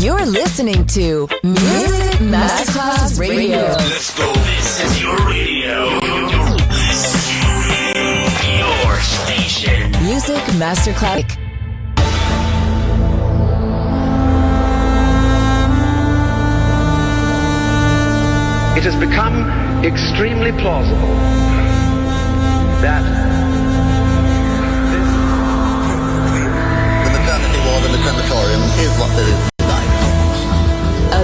You're listening to Music Masterclass Radio. Let's go. This is your radio. This is your station. Music Masterclass. It has become extremely plausible that the maternity ward in the crematorium is what there is.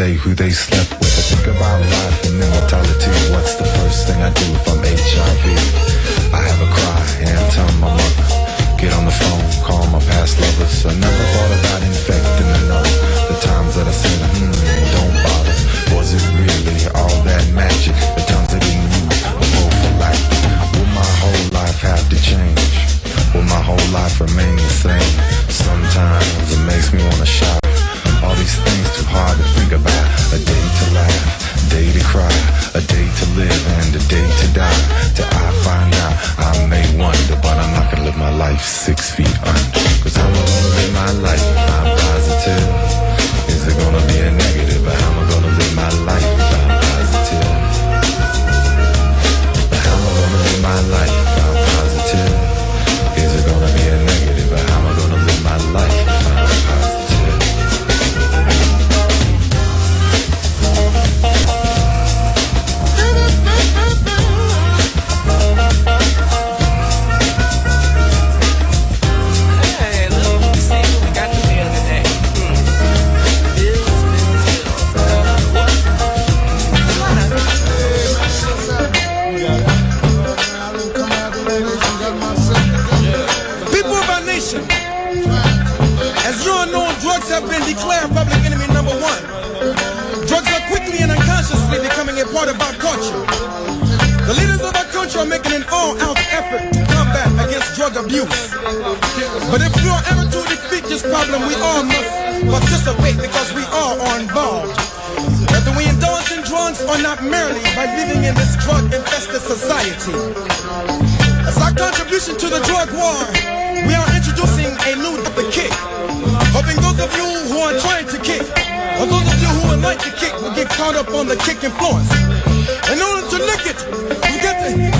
day who they slept with. I think about life and immortality. What's the first thing I do if I'm HIV? I have a cry and tell my mother. Get on the phone, call my past lovers. I never thought about infecting another. The times that I said, hmm, don't bother. Was it really all that magic? The times I didn't use a hope for life. Will my whole life have to change? Will my whole life remain the same? Sometimes it makes me wanna shout these things too hard to think about. A day to laugh, a day to cry, a day to live, and a day to die. Till I find out, I may wonder, but I'm not gonna live my life six feet under. Cause I'ma live my life abuse. But if you're ever to defeat this problem, we all must participate because we are on board. Whether we indulge in drugs or not merely by living in this drug-infested society. As our contribution to the drug war, we are introducing a new type of kick. Hoping those of you who are trying to kick, or those of you who would like to kick, will get caught up on the kick influence. In order to lick it, you get the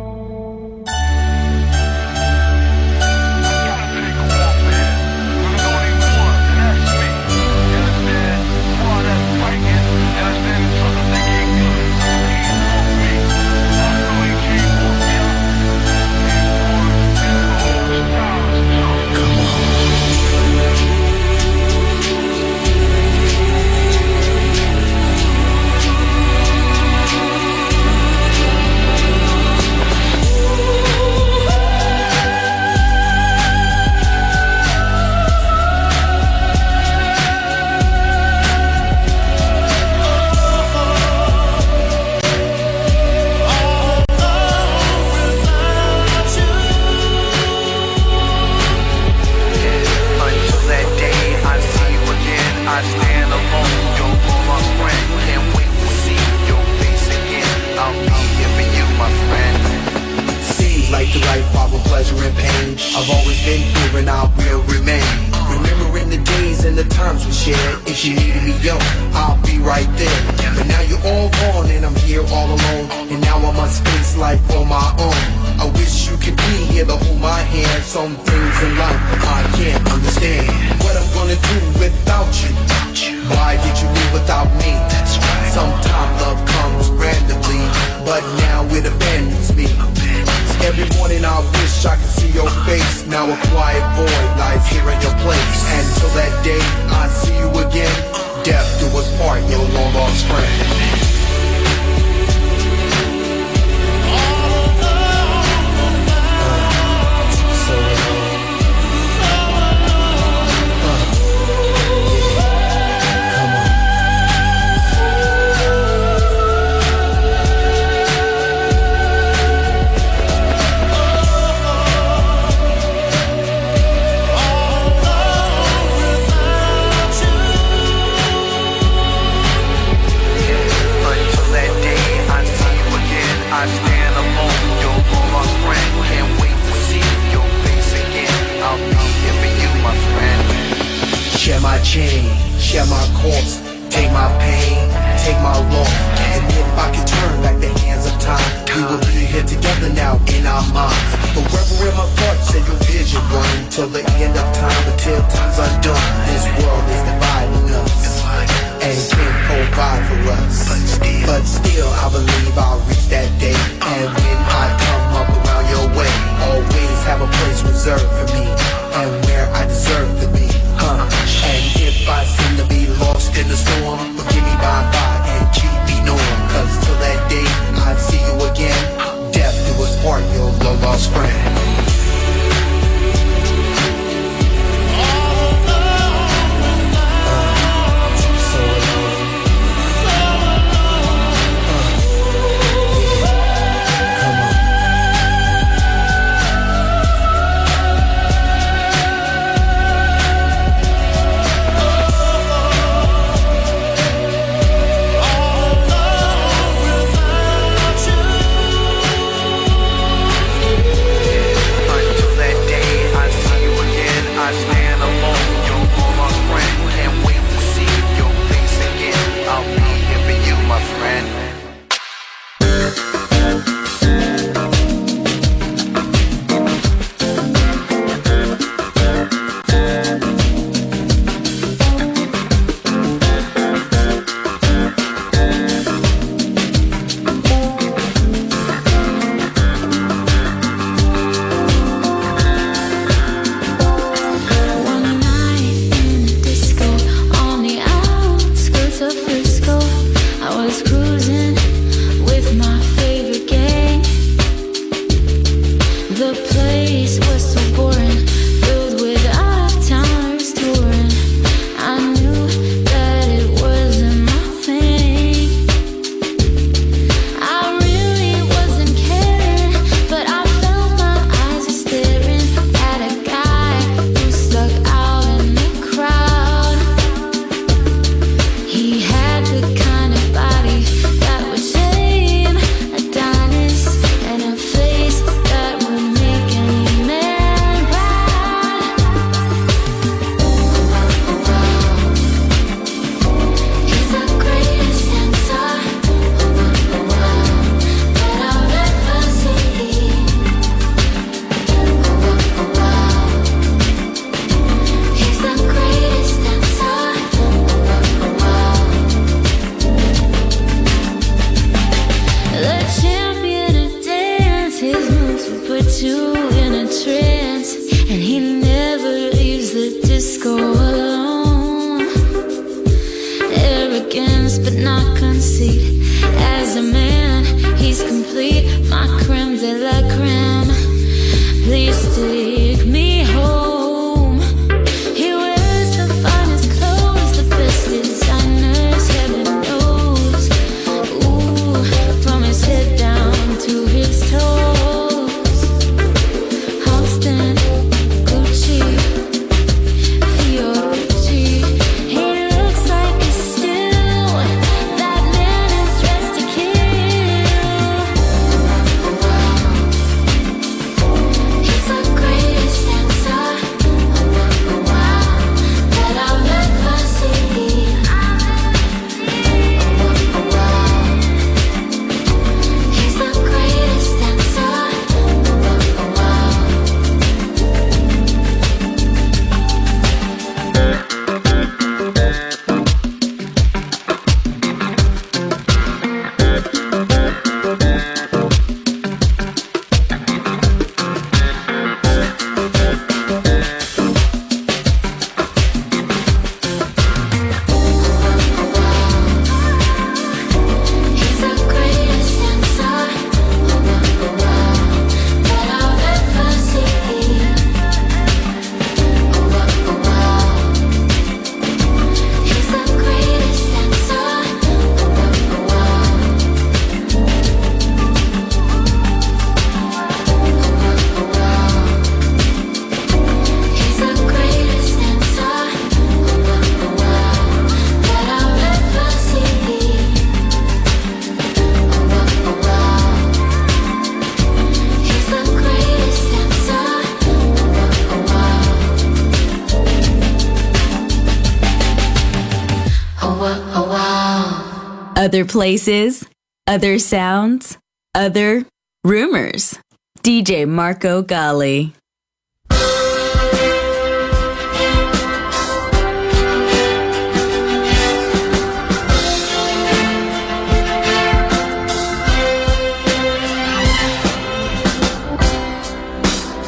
Other places, other sounds, other rumors. DJ Marco Gally.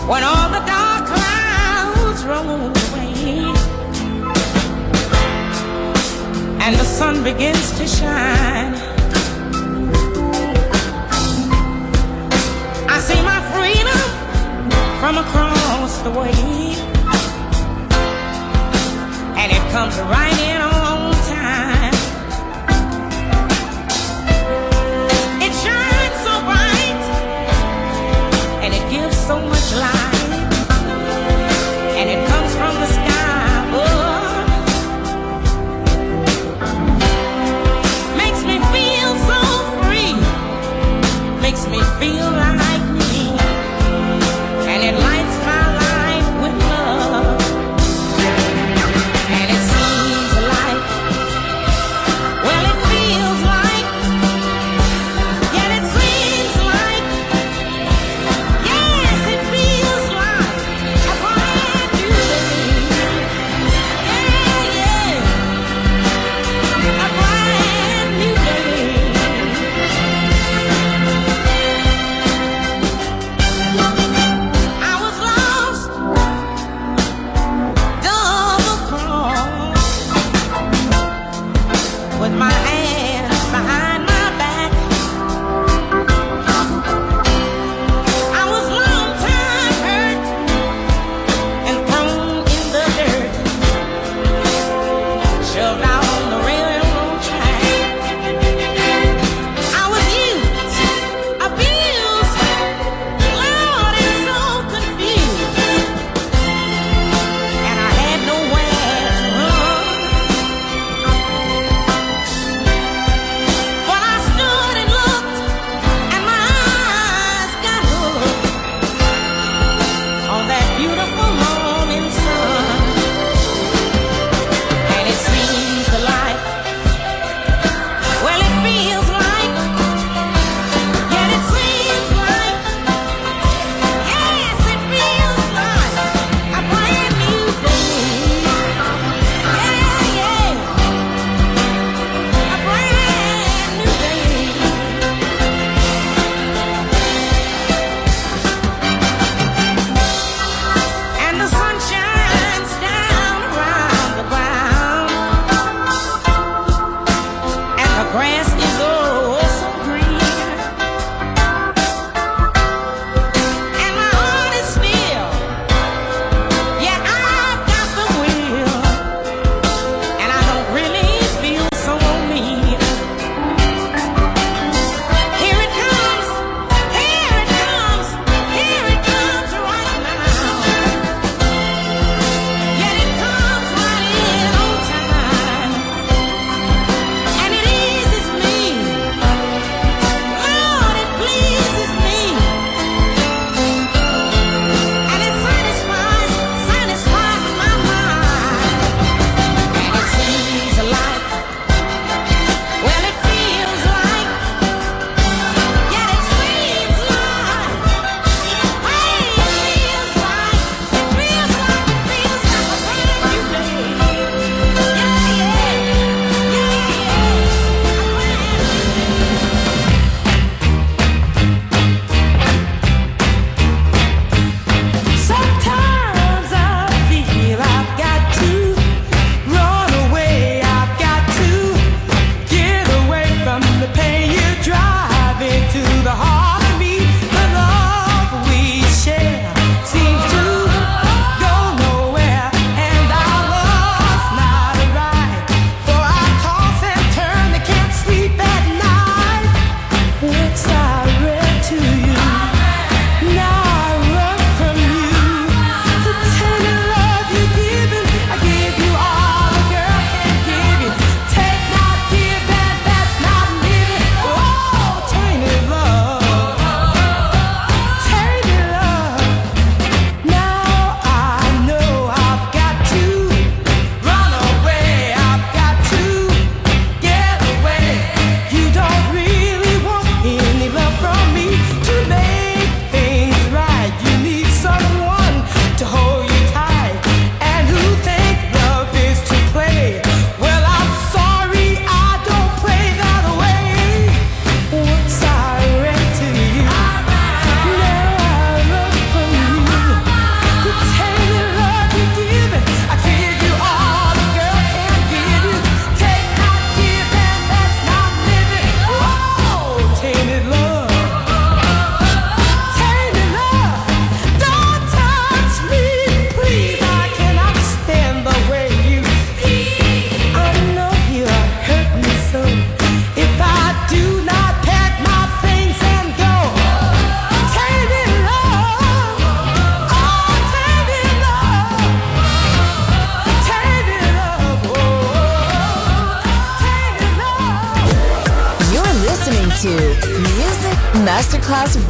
When all the dark clouds roll away and the sun begins comes right in.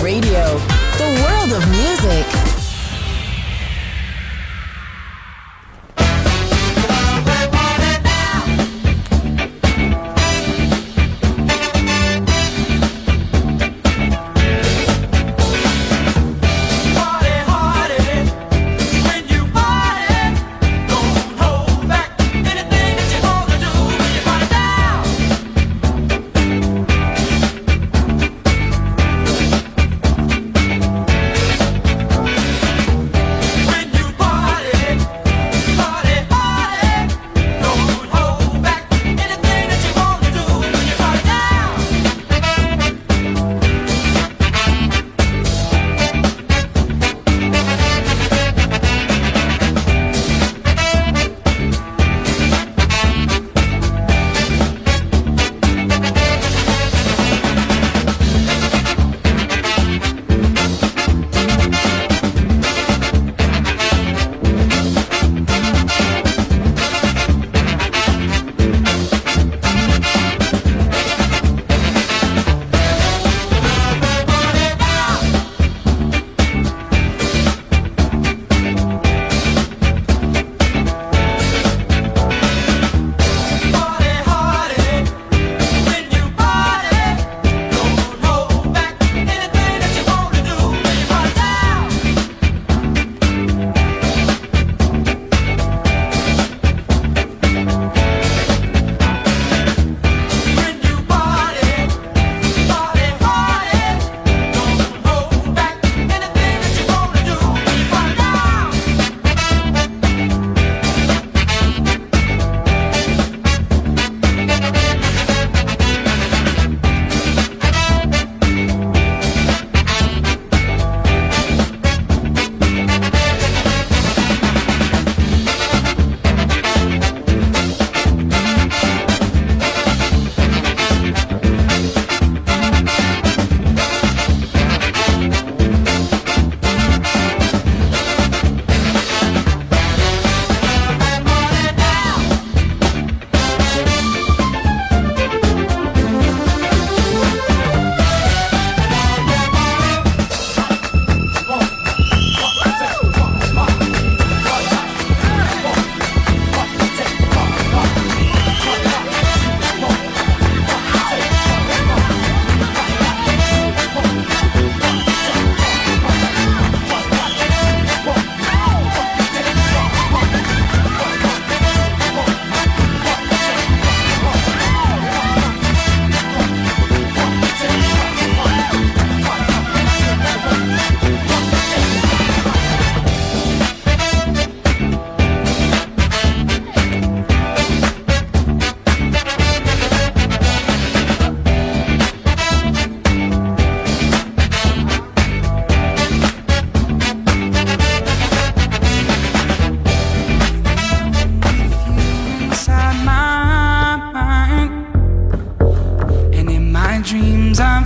Radio.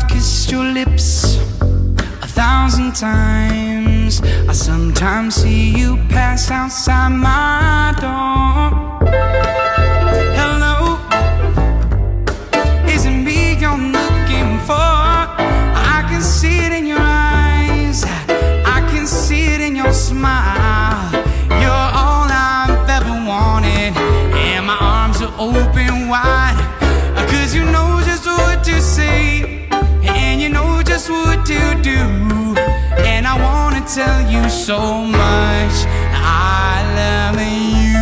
Kissed your lips a thousand times. I sometimes see you pass outside my door. tell you so much. I love you.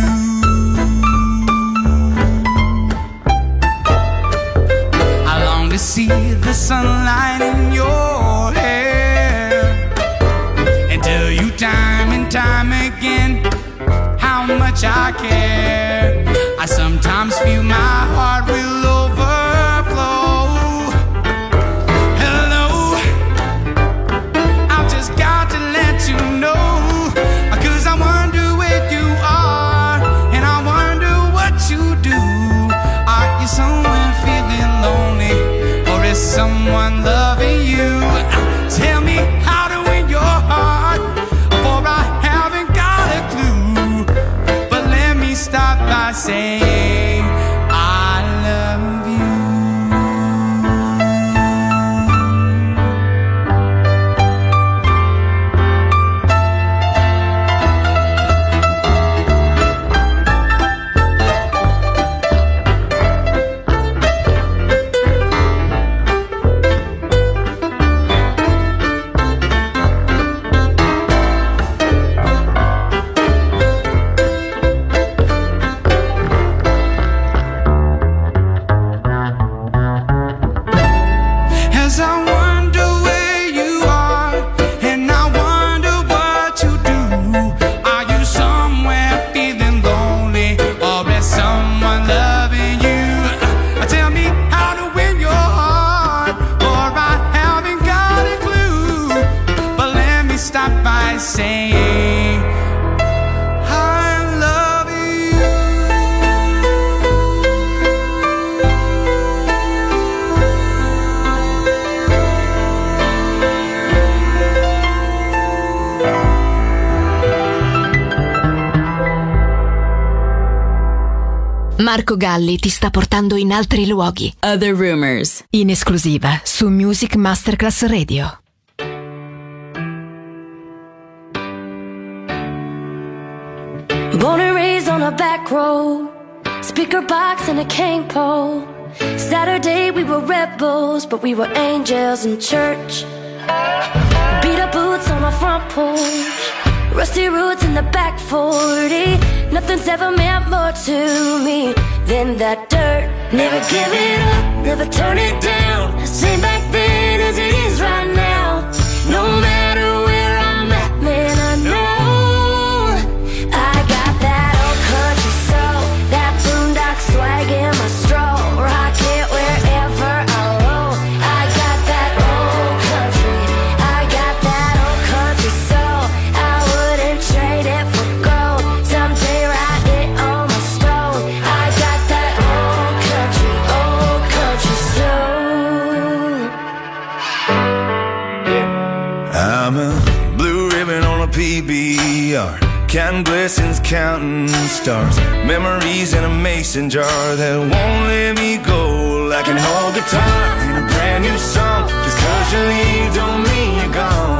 I long to see the sunlight in your hair. And tell you time and time again How much I care. I sometimes feel my heart will Folly ti sta portando in altri luoghi. Other Rumors. In esclusiva su Music Masterclass Radio. Born and raised on a back road. Speaker box and a cane pole. Saturday we were rebels, but we were angels in church. Beat up boots on a front porch. Rusty roots in the back 40 Nothing's ever meant more to me Than that dirt. Never give it up, never turn it down. Same back then as it is right now Counting blessings, counting stars. Memories in a mason jar That won't let me go. Like an old guitar and a brand new song. Just cause you leave don't mean you're gone.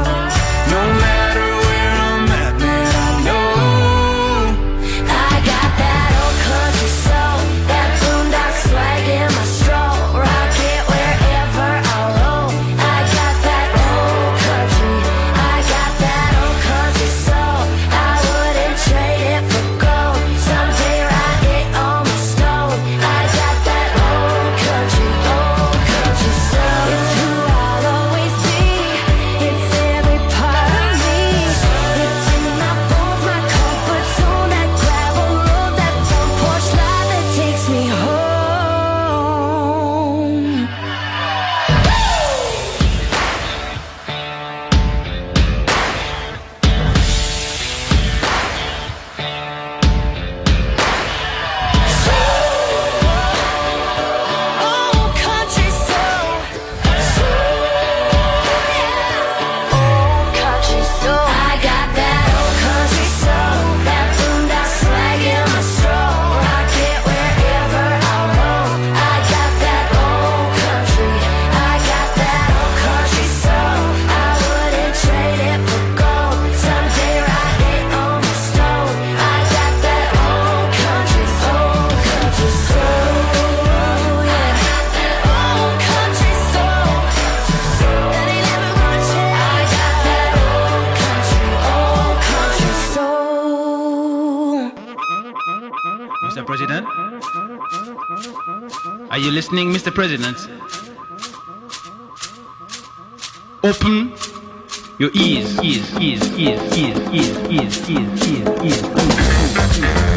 Mr. President? Are you listening, Mr. President? Open your ears, ears, ears, ears, ears, ears, ears, ears, ears, ears, ears. ears.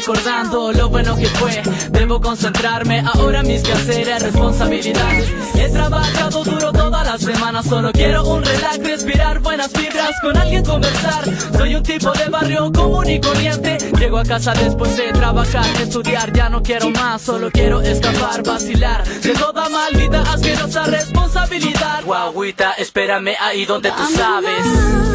Recordando lo bueno que fue. Debo concentrarme ahora mis quehaceres, responsabilidades. He trabajado duro toda la semana Solo quiero un relax, respirar buenas vibras Con alguien conversar. Soy un tipo de barrio común y corriente. Llego a casa después de trabajar, estudiar. Ya no quiero más, solo quiero escapar, vacilar. De toda mal vida, asquerosa responsabilidad. Guaguita, espérame ahí donde tú sabes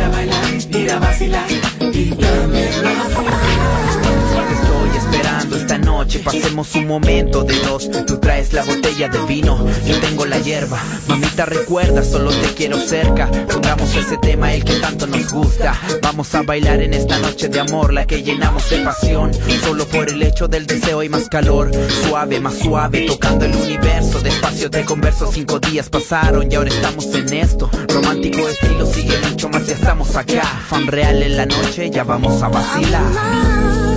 a bailar, ir a vacilar y también a pasemos un momento de dos. Tú traes la botella de vino, yo tengo la hierba. Mamita recuerda, solo te quiero cerca. Pongamos ese tema, el que tanto nos gusta. Vamos a bailar en esta noche de amor, la que llenamos de pasión. Solo por el hecho del deseo y más calor. Suave, más suave, tocando el universo. Despacio te converso, cinco días pasaron y ahora estamos en esto. Romántico estilo, sigue mucho más, ya estamos acá. Fan real en la noche, ya vamos a vacilar.